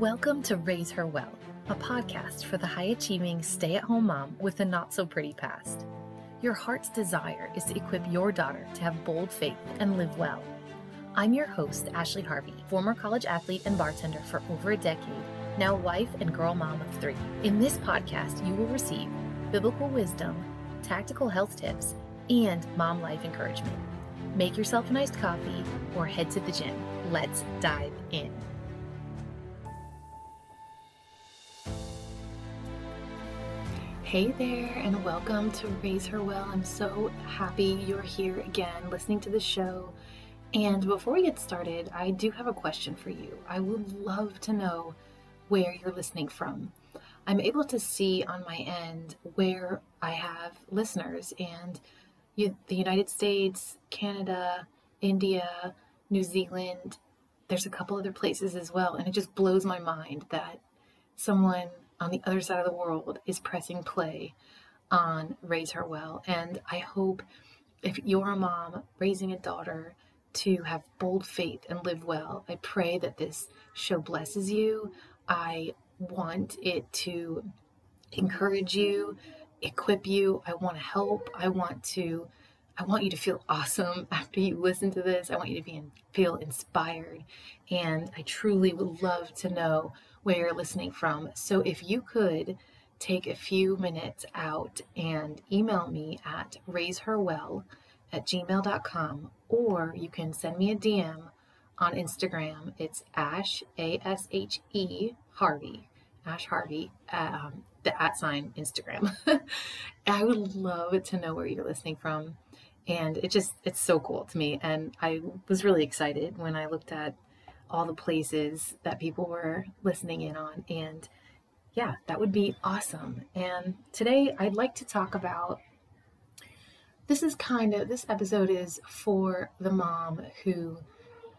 Welcome to Raise Her Well, a podcast for the high achieving stay at home mom with a not so pretty past. Your heart's desire is to equip your daughter to have bold faith and live well. I'm your host, Ashley Harvey, former college athlete and bartender for over a decade, now wife and girl mom of three. In this podcast, you will receive biblical wisdom, tactical health tips, and mom life encouragement. Make yourself an iced coffee or head to the gym. Let's dive in. Hey there, and welcome to Raise Her Well. I'm so happy you're here again listening to the show. And before we get started, I do have a question for you. I would love to know where you're listening from. I'm able to see on my end where I have listeners, and you, the United States, Canada, India, New Zealand. There's a couple other places as well, and it just blows my mind that someone on the other side of the world is pressing play on Raise Her Well. And I hope if you're a mom raising a daughter to have bold faith and live well, I pray that this show blesses you. I want it to encourage you, equip you. I want to help. I want to I want you to feel awesome after you listen to this. I want you to be feel inspired. And I truly would love to know where you're listening from. So if you could take a few minutes out and email me at raiseherwell at gmail.com or you can send me a DM on Instagram. It's Ash, A S H E Harvey, Ash Harvey, um, the at sign Instagram. I would love to know where you're listening from. And it just, it's so cool to me. And I was really excited when I looked at all the places that people were listening in on. And yeah, that would be awesome. And today I'd like to talk about this is kind of this episode is for the mom who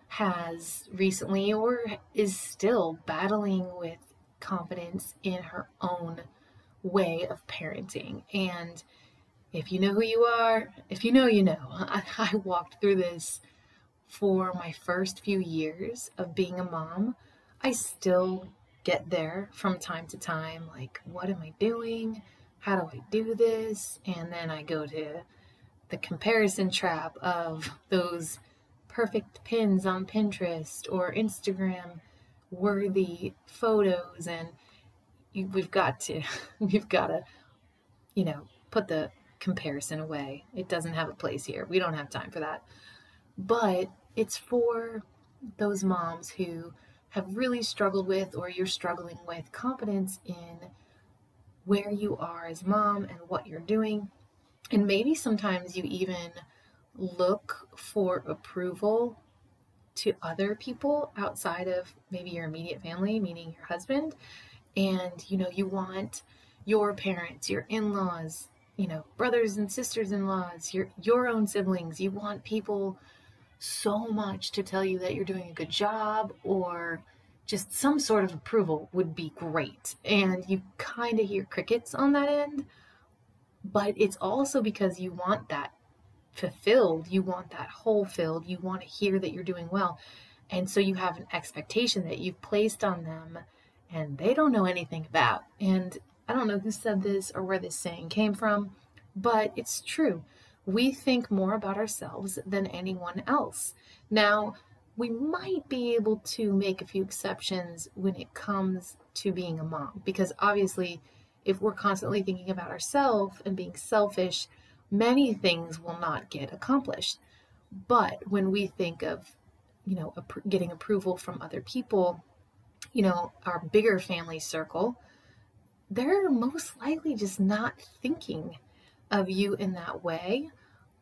has recently or is still battling with confidence in her own way of parenting. And if you know who you are, if you know, you know. I, I walked through this for my first few years of being a mom, I still get there from time to time like, what am I doing? How do I do this? And then I go to the comparison trap of those perfect pins on Pinterest or Instagram worthy photos and we've got to we've got to you know put the comparison away it doesn't have a place here we don't have time for that but it's for those moms who have really struggled with or you're struggling with confidence in where you are as mom and what you're doing. And maybe sometimes you even look for approval to other people outside of maybe your immediate family, meaning your husband. And you know, you want your parents, your in-laws, you know, brothers and sisters-in-laws, your your own siblings. You want people so much to tell you that you're doing a good job or just some sort of approval would be great. And you kind of hear crickets on that end, but it's also because you want that fulfilled, you want that hole filled, you want to hear that you're doing well. And so you have an expectation that you've placed on them and they don't know anything about. And I don't know who said this or where this saying came from, but it's true we think more about ourselves than anyone else. Now, we might be able to make a few exceptions when it comes to being a mom, because obviously, if we're constantly thinking about ourselves and being selfish, many things will not get accomplished. But when we think of, you know, getting approval from other people, you know, our bigger family circle, they're most likely just not thinking of you in that way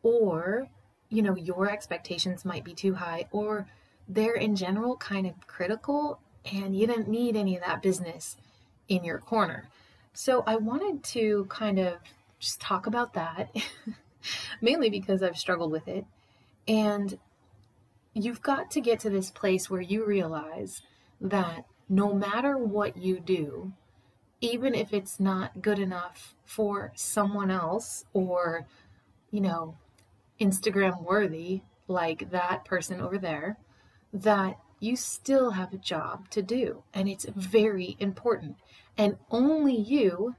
or you know your expectations might be too high or they're in general kind of critical and you didn't need any of that business in your corner. So i wanted to kind of just talk about that mainly because i've struggled with it. And you've got to get to this place where you realize that no matter what you do even if it's not good enough for someone else or you know Instagram worthy like that person over there, that you still have a job to do, and it's very important. And only you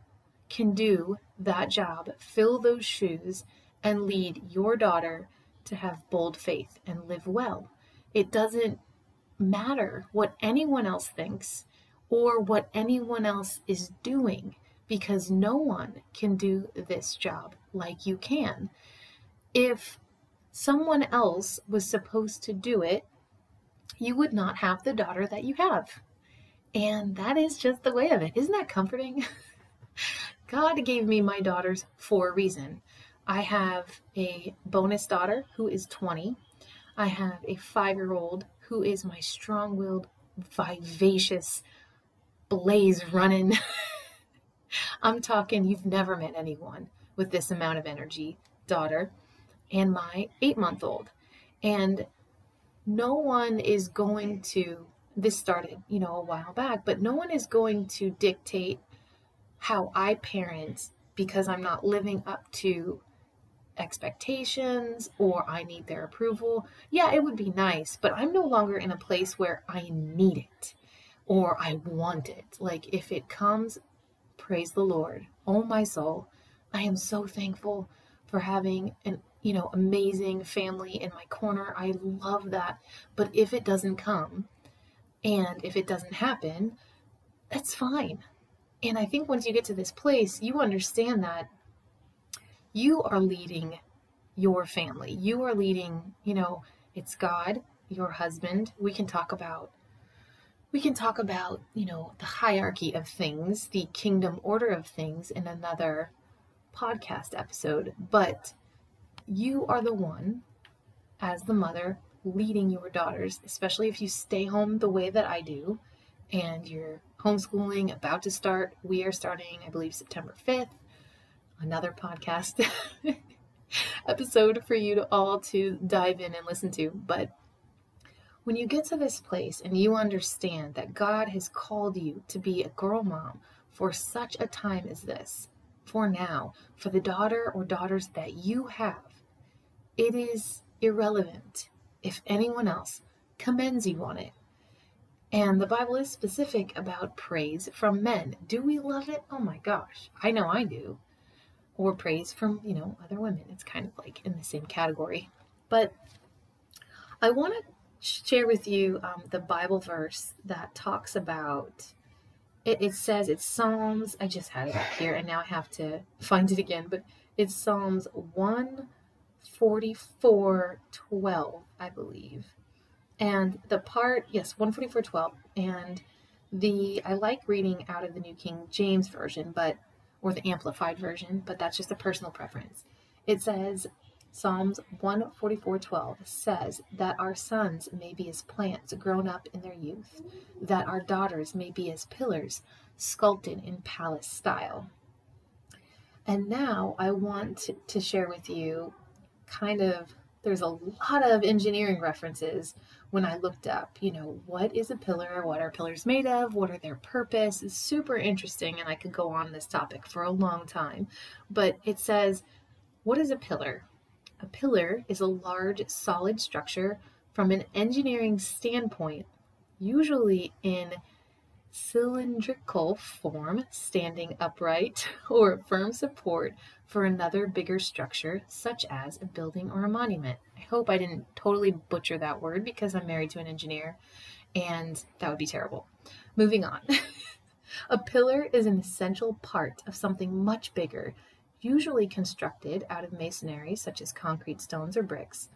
can do that job, fill those shoes, and lead your daughter to have bold faith and live well. It doesn't matter what anyone else thinks or what anyone else is doing because no one can do this job like you can. If someone else was supposed to do it, you would not have the daughter that you have. And that is just the way of it. Isn't that comforting? God gave me my daughters for a reason. I have a bonus daughter who is 20. I have a five year old who is my strong willed, vivacious, blaze running. I'm talking, you've never met anyone with this amount of energy, daughter, and my eight month old. And no one is going to, this started, you know, a while back, but no one is going to dictate how I parent because I'm not living up to expectations or I need their approval. Yeah, it would be nice, but I'm no longer in a place where I need it or I want it. Like if it comes, praise the Lord. Oh my soul, I am so thankful for having an you know amazing family in my corner. I love that. But if it doesn't come and if it doesn't happen, that's fine. And I think once you get to this place, you understand that you are leading your family. You are leading, you know, it's God, your husband. We can talk about we can talk about, you know, the hierarchy of things, the kingdom order of things in another podcast episode, but you are the one as the mother leading your daughters, especially if you stay home the way that I do and you're homeschooling about to start. We are starting, I believe, September 5th. Another podcast episode for you to all to dive in and listen to. But when you get to this place and you understand that God has called you to be a girl mom for such a time as this, for now, for the daughter or daughters that you have, it is irrelevant if anyone else commends you on it. And the Bible is specific about praise from men. Do we love it? Oh my gosh, I know I do. Or praise from, you know, other women. It's kind of like in the same category. But I want to share with you um, the Bible verse that talks about. It, it says it's Psalms. I just had it up here, and now I have to find it again. But it's Psalms one forty four twelve, I believe. And the part, yes, one forty four twelve, and the I like reading out of the New King James version, but or the amplified version, but that's just a personal preference. It says, Psalms 144:12 says that our sons may be as plants grown up in their youth, that our daughters may be as pillars sculpted in palace style. And now I want to share with you kind of there's a lot of engineering references when I looked up, you know, what is a pillar? What are pillars made of? What are their purpose? It's super interesting and I could go on this topic for a long time. But it says, what is a pillar? A pillar is a large solid structure from an engineering standpoint, usually in cylindrical form, standing upright, or firm support for another bigger structure, such as a building or a monument. I hope I didn't totally butcher that word because I'm married to an engineer and that would be terrible. Moving on. a pillar is an essential part of something much bigger usually constructed out of masonry, such as concrete stones or bricks,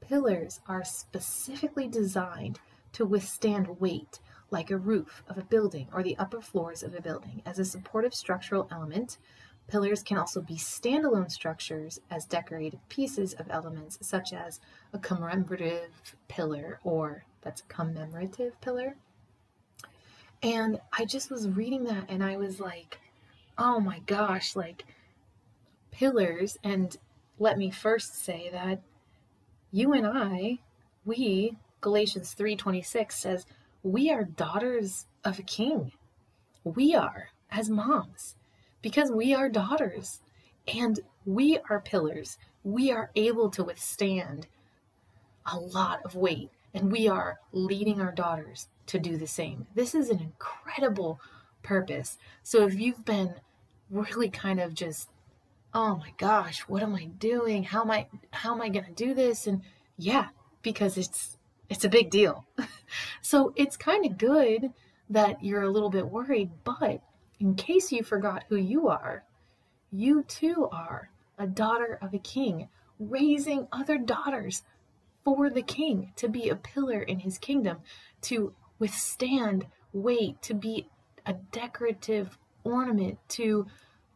pillars are specifically designed to withstand weight, like a roof of a building or the upper floors of a building. As a supportive structural element, pillars can also be standalone structures as decorative pieces of elements, such as a commemorative pillar or that's a commemorative pillar. And I just was reading that and I was like, oh my gosh, like pillars and let me first say that you and I, we, Galatians 3:26 says, we are daughters of a king. We are as moms because we are daughters and we are pillars. We are able to withstand a lot of weight and we are leading our daughters to do the same. This is an incredible purpose. So if you've been really kind of just oh my gosh, what am I doing? How am I how am I going to do this? And yeah, because it's it's a big deal. so it's kind of good that you're a little bit worried, but in case you forgot who you are, you too are a daughter of a king, raising other daughters for the king to be a pillar in his kingdom, to withstand weight, to be a decorative ornament, to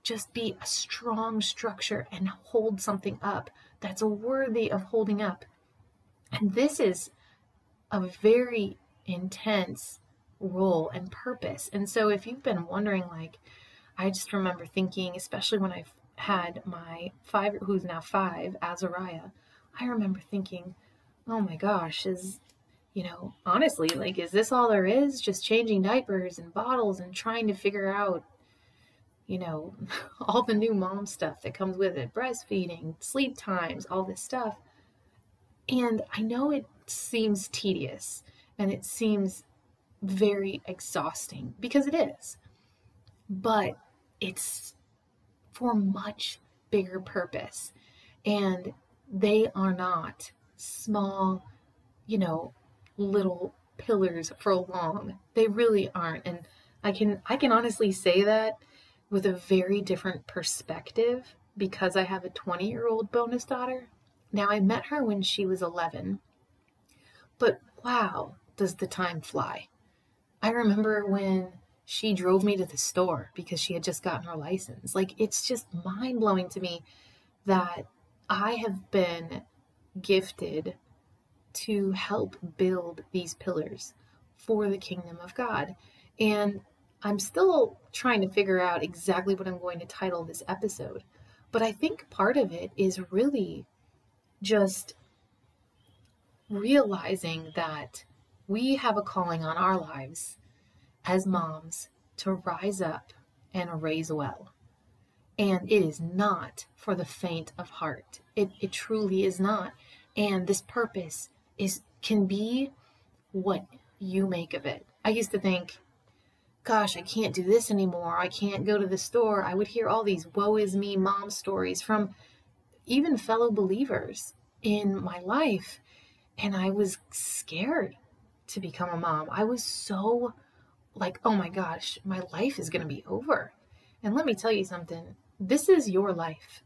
just be a strong structure and hold something up that's worthy of holding up. And this is a very intense role and purpose. And so if you've been wondering, like, I just remember thinking, especially when I've had my five, who's now five, Azariah, I remember thinking, oh my gosh, is, you know, honestly, like, is this all there is? Just changing diapers and bottles and trying to figure out you know, all the new mom stuff that comes with it breastfeeding, sleep times, all this stuff. And I know it seems tedious and it seems very exhausting because it is, but it's for much bigger purpose. And they are not small, you know, little pillars for long. They really aren't. And I can I can honestly say that with a very different perspective because I have a 20 year old bonus daughter. Now, I met her when she was 11, but wow, does the time fly. I remember when she drove me to the store because she had just gotten her license. Like, it's just mind blowing to me that I have been gifted to help build these pillars for the kingdom of God. And I'm still trying to figure out exactly what I'm going to title this episode. But I think part of it is really just realizing that we have a calling on our lives as moms to rise up and raise well. And it is not for the faint of heart. It, it truly is not. And this purpose is can be what you make of it. I used to think gosh, I can't do this anymore. I can't go to the store. I would hear all these woe is me mom stories from even fellow believers in my life. And I was scared to become a mom. I was so like, oh my gosh, my life is going to be over. And let me tell you something this is your life,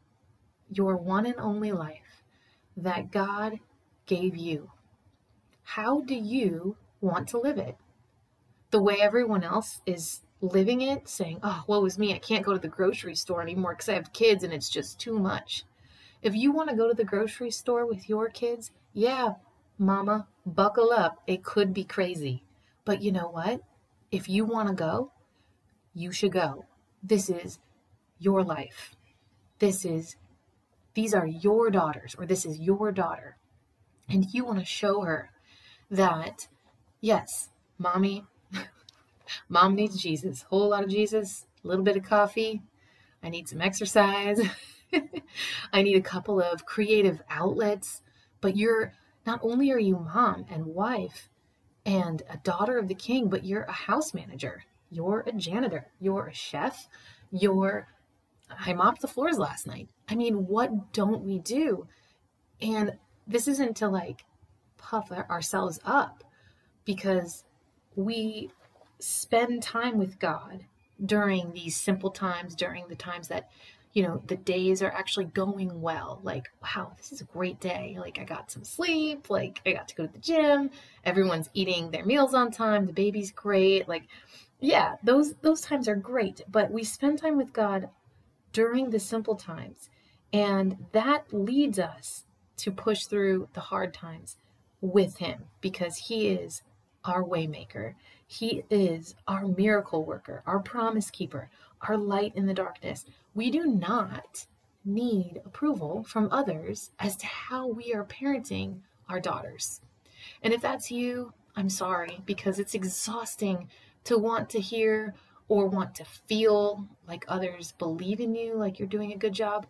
your one and only life that God gave you. How do you want to live it? the way everyone else is living it, saying, oh, woe is me, I can't go to the grocery store anymore because I have kids and it's just too much. If you want to go to the grocery store with your kids, yeah, mama, buckle up. It could be crazy. But you know what? If you want to go, you should go. This is your life. This is, these are your daughters, or this is your daughter. And you want to show her that, yes, mommy Mom needs Jesus, whole lot of Jesus, a little bit of coffee. I need some exercise. I need a couple of creative outlets. But you're not only are you mom and wife and a daughter of the king, but you're a house manager. You're a janitor. You're a chef. You're I mopped the floors last night. I mean, what don't we do? And this isn't to like puff ourselves up because we spend time with God during these simple times, during the times that, you know, the days are actually going well. Like, wow, this is a great day. Like, I got some sleep. Like, I got to go to the gym. Everyone's eating their meals on time. The baby's great. Like, yeah, those those times are great. But we spend time with God during the simple times, and that leads us to push through the hard times with Him because He is our waymaker. He is our miracle worker, our promise keeper, our light in the darkness. We do not need approval from others as to how we are parenting our daughters. And if that's you, I'm sorry because it's exhausting to want to hear or want to feel like others believe in you, like you're doing a good job.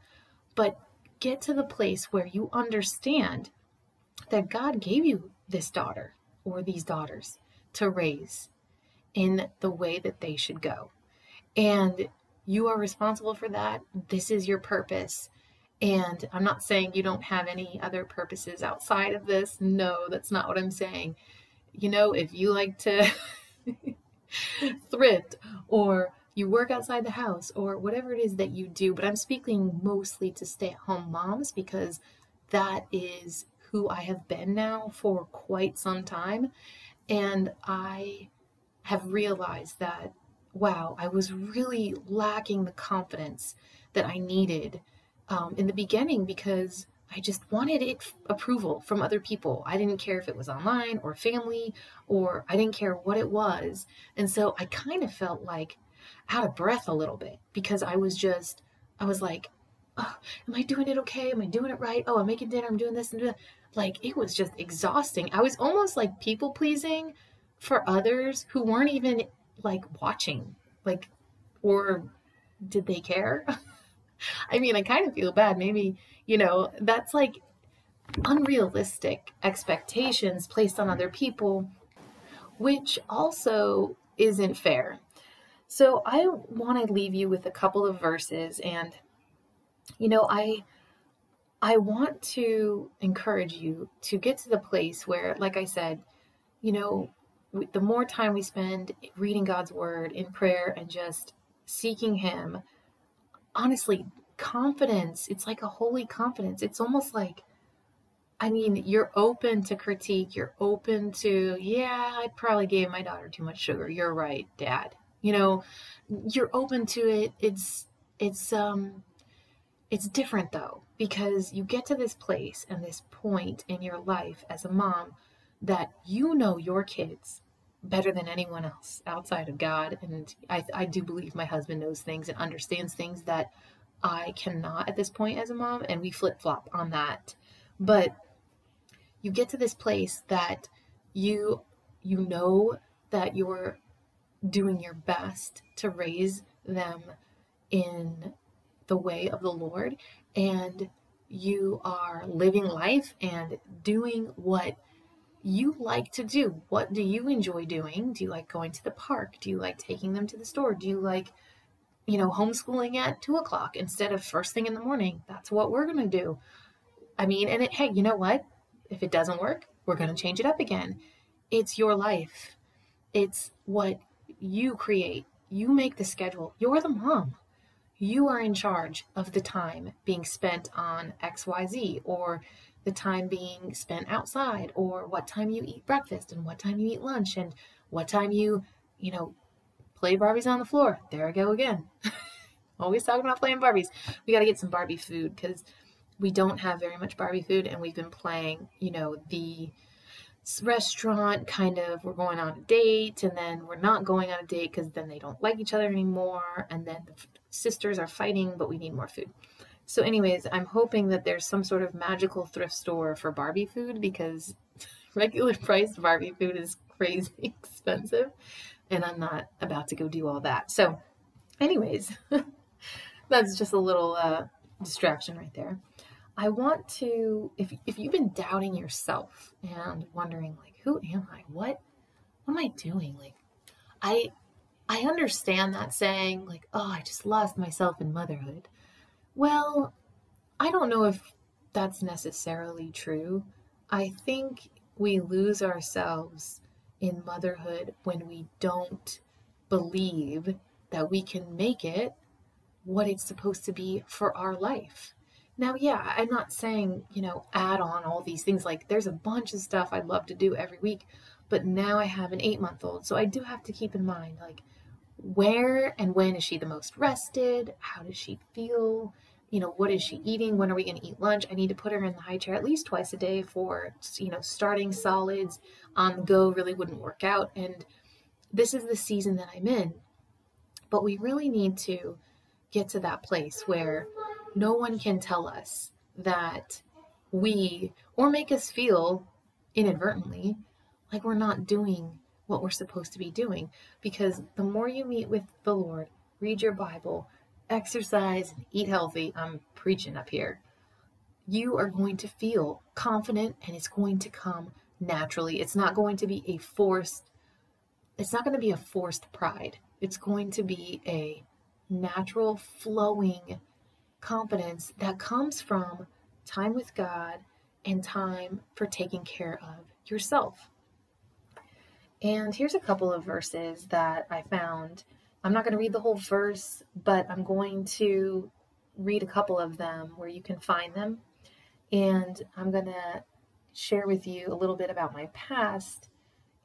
But get to the place where you understand that God gave you this daughter or these daughters to raise in the way that they should go. And you are responsible for that. This is your purpose. And I'm not saying you don't have any other purposes outside of this. No, that's not what I'm saying. You know, if you like to thrift or you work outside the house or whatever it is that you do, but I'm speaking mostly to stay at home moms because that is who I have been now for quite some time. And I have realized that, wow, I was really lacking the confidence that I needed um, in the beginning because I just wanted it approval from other people. I didn't care if it was online or family or I didn't care what it was. And so I kind of felt like out of breath a little bit because I was just, I was like, oh, am I doing it okay? Am I doing it right? Oh, I'm making dinner. I'm doing this and doing that. Like it was just exhausting. I was almost like people pleasing for others who weren't even like watching, like, or did they care? I mean, I kind of feel bad. Maybe, you know, that's like unrealistic expectations placed on other people, which also isn't fair. So I want to leave you with a couple of verses and you know, I I want to encourage you to get to the place where like I said, you know, the more time we spend reading God's word in prayer and just seeking him, honestly, confidence, it's like a holy confidence. It's almost like I mean, you're open to critique. You're open to, yeah, I probably gave my daughter too much sugar. You're right, dad. You know, you're open to it. It's it's um it's different though because you get to this place and this point in your life as a mom that you know your kids better than anyone else outside of God. And I, I do believe my husband knows things and understands things that I cannot at this point as a mom. And we flip flop on that. But you get to this place that you you know that you're doing your best to raise them in the way of the Lord and you are living life and doing what you like to do. What do you enjoy doing? Do you like going to the park? Do you like taking them to the store? Do you like, you know, homeschooling at two o'clock instead of first thing in the morning? That's what we're going to do. I mean, and it, hey, you know what? If it doesn't work, we're going to change it up again. It's your life, it's what you create. You make the schedule. You're the mom you are in charge of the time being spent on XYZ or the time being spent outside or what time you eat breakfast and what time you eat lunch and what time you, you know, play Barbies on the floor. There I go again. Always talking about playing Barbies. We got to get some Barbie food because we don't have very much Barbie food and we've been playing, you know, the restaurant kind of we're going on a date and then we're not going on a date because then they don't like each other anymore and then the sisters are fighting but we need more food so anyways i'm hoping that there's some sort of magical thrift store for barbie food because regular priced barbie food is crazy expensive and i'm not about to go do all that so anyways that's just a little uh, distraction right there I want to if if you've been doubting yourself and wondering like who am I? What what am I doing? Like I I understand that saying like oh I just lost myself in motherhood. Well, I don't know if that's necessarily true. I think we lose ourselves in motherhood when we don't believe that we can make it what it's supposed to be for our life. Now, yeah, I'm not saying, you know, add on all these things. Like, there's a bunch of stuff I'd love to do every week, but now I have an eight month old. So I do have to keep in mind, like, where and when is she the most rested? How does she feel? You know, what is she eating? When are we going to eat lunch? I need to put her in the high chair at least twice a day for, you know, starting solids on the go really wouldn't work out. And this is the season that I'm in. But we really need to get to that place where no one can tell us that we, or make us feel inadvertently like we're not doing what we're supposed to be doing. Because the more you meet with the Lord, read your Bible, exercise, eat healthy, I'm preaching up here, you are going to feel confident and it's going to come naturally. It's not going to be a forced it's not going to be a forced pride. It's going to be a natural flowing confidence that comes from time with God and time for taking care of yourself. And here's a couple of verses that I found. I'm not going to read the whole verse, but I'm going to read a couple of them where you can find them. And I'm going to share with you a little bit about my past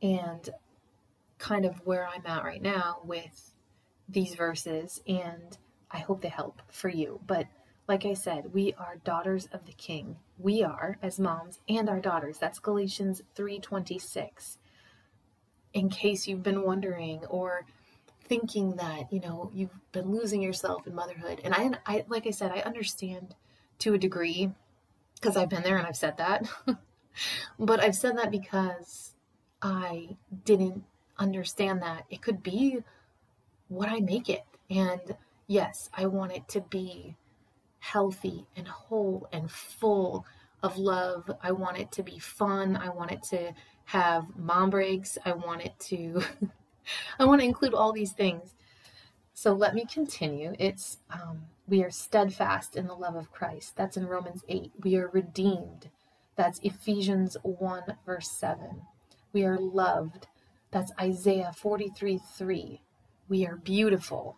and kind of where I'm at right now with these verses. And I hope they help for you. But like I said, we are daughters of the King. We are as moms and our daughters. That's Galatians 3:26. In case you've been wondering or thinking that, you know, you've been losing yourself in motherhood. And I I like I said, I understand to a degree because I've been there and I've said that. but I've said that because I didn't understand that it could be what I make it. And yes, I want it to be healthy and whole and full of love. I want it to be fun. I want it to have mom breaks. I want it to I want to include all these things. So let me continue. It's um, we are steadfast in the love of Christ. That's in Romans 8. We are redeemed. That's Ephesians 1, verse 7. We are loved. That's Isaiah 43, 3. We are beautiful.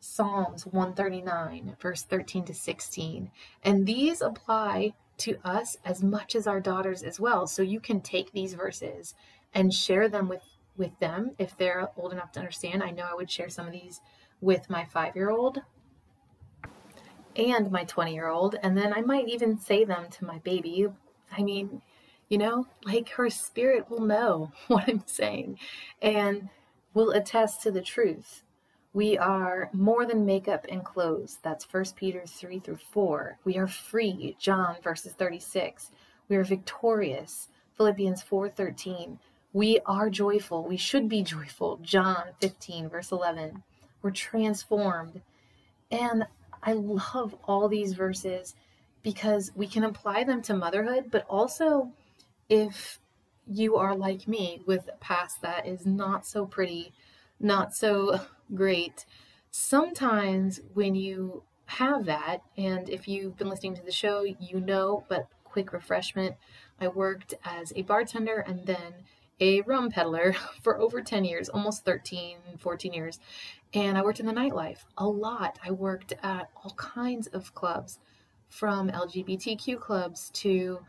Psalms 139, verse 13 to 16. And these apply to us as much as our daughters as well. So you can take these verses and share them with, with them if they're old enough to understand. I know I would share some of these with my five year old and my 20 year old. And then I might even say them to my baby. I mean, you know, like her spirit will know what I'm saying and will attest to the truth. We are more than makeup and clothes. That's 1 Peter 3 through 4. We are free. John verses 36. We are victorious. Philippians 4:13. We are joyful. We should be joyful. John 15 verse 11. We're transformed. And I love all these verses because we can apply them to motherhood, but also if you are like me with a past that is not so pretty, not so great, sometimes when you have that, and if you've been listening to the show, you know, but quick refreshment, I worked as a bartender and then a rum peddler for over 10 years, almost 13, 14 years. And I worked in the nightlife a lot. I worked at all kinds of clubs, from LGBTQ clubs to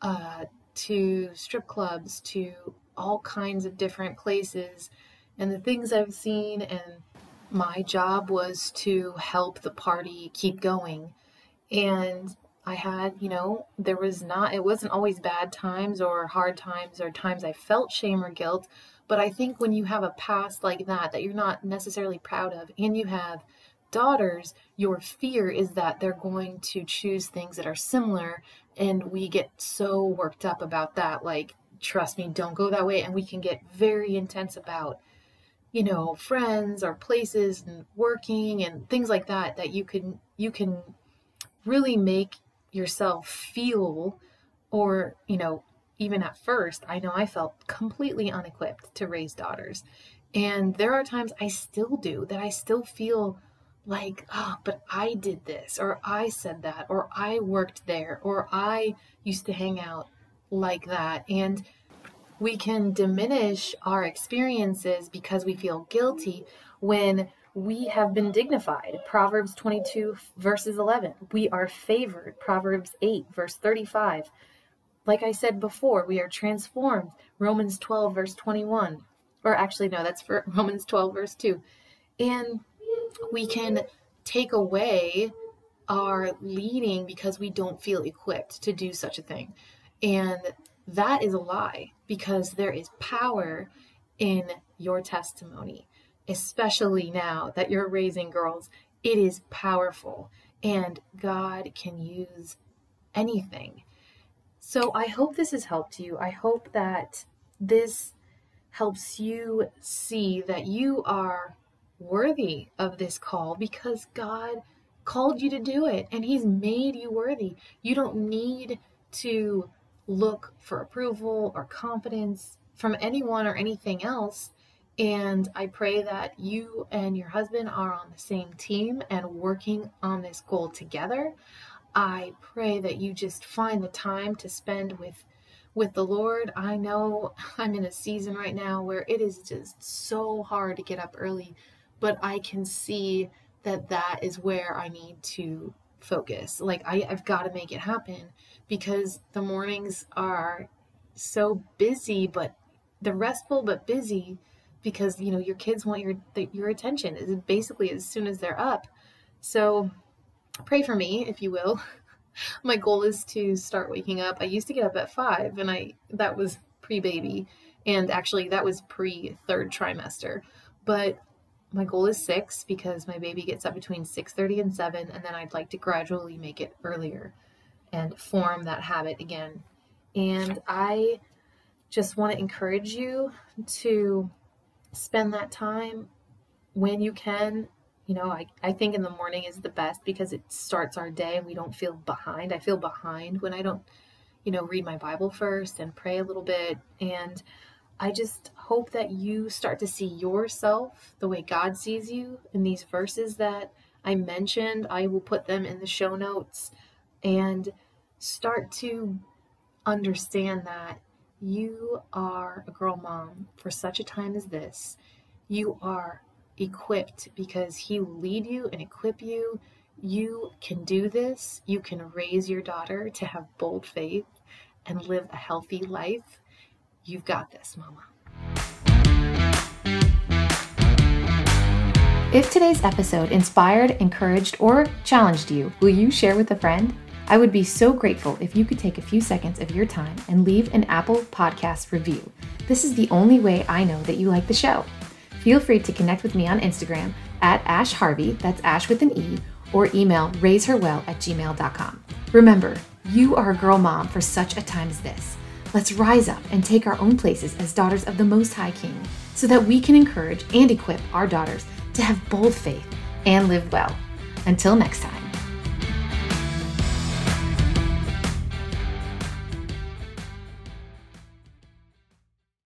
uh, to strip clubs to all kinds of different places and the things I've seen. And my job was to help the party keep going. And I had, you know, there was not, it wasn't always bad times or hard times or times I felt shame or guilt. But I think when you have a past like that, that you're not necessarily proud of, and you have daughters, your fear is that they're going to choose things that are similar. And we get so worked up about that. Like, trust me, don't go that way. And we can get very intense about, you know, friends or places and working and things like that, that you can, you can really make yourself feel or you know even at first i know i felt completely unequipped to raise daughters. And there are times i still do that i still feel like oh but i did this or i said that or i worked there or i used to hang out like that. And we can diminish our experiences because we feel guilty when we have been dignified. Proverbs 22, verses 11. We are favored. Proverbs 8, verse 35. Like I said before, we are transformed. Romans 12, verse 21. Or actually, no, that's for Romans 12, verse 2. And we can take away our leading because we don't feel equipped to do such a thing. And that is a lie because there is power in your testimony especially now that you're raising girls, it is powerful and God can use anything. So I hope this has helped you. I hope that this helps you see that you are worthy of this call because God called you to do it and He's made you worthy. You don't need to look for approval or confidence from anyone or anything else. And I pray that you and your husband are on the same team and working on this goal together. I pray that you just find the time to spend with with the Lord. I know I'm in a season right now where it is just so hard to get up early, but I can see that that is where I need to focus. Like I, I've got to make it happen because the mornings are so busy, but the restful but busy because you know your kids want your your attention is basically as soon as they're up. So pray for me, if you will. My goal is to start waking up. I used to get up at five, and I that was pre baby, and actually that was pre third trimester. But my goal is six because my baby gets up between 6.30 and 7 and then i'd like to gradually make it earlier and form that habit again and i just want to encourage you to spend that time when you can. You know I, I think in the morning is the best because it starts our day and we don't feel behind. I feel behind when i don't you know read my bible first and pray a little bit. And I just hope that you start to see yourself the way God sees you in these verses that I mentioned. I will put them in the show notes and start to understand that you are a girl mom for such a time as this. You are equipped because He will lead you and equip you. You can do this. You can raise your daughter to have bold faith and live a healthy life You've got this, Mama. If today's episode inspired, encouraged, or challenged you, will you share with a friend? I would be so grateful if you could take a few seconds of your time and leave an Apple Podcast review. This is the only way I know that you like the show. Feel free to connect with me on Instagram at Ash Harvey, that's Ash with an E, or email raiseherwell at gmail.com. Remember, you are a girl mom for such a time as this. Let's rise up and take our own places as daughters of the Most High King so that we can encourage and equip our daughters to have bold faith and live well. Until next time.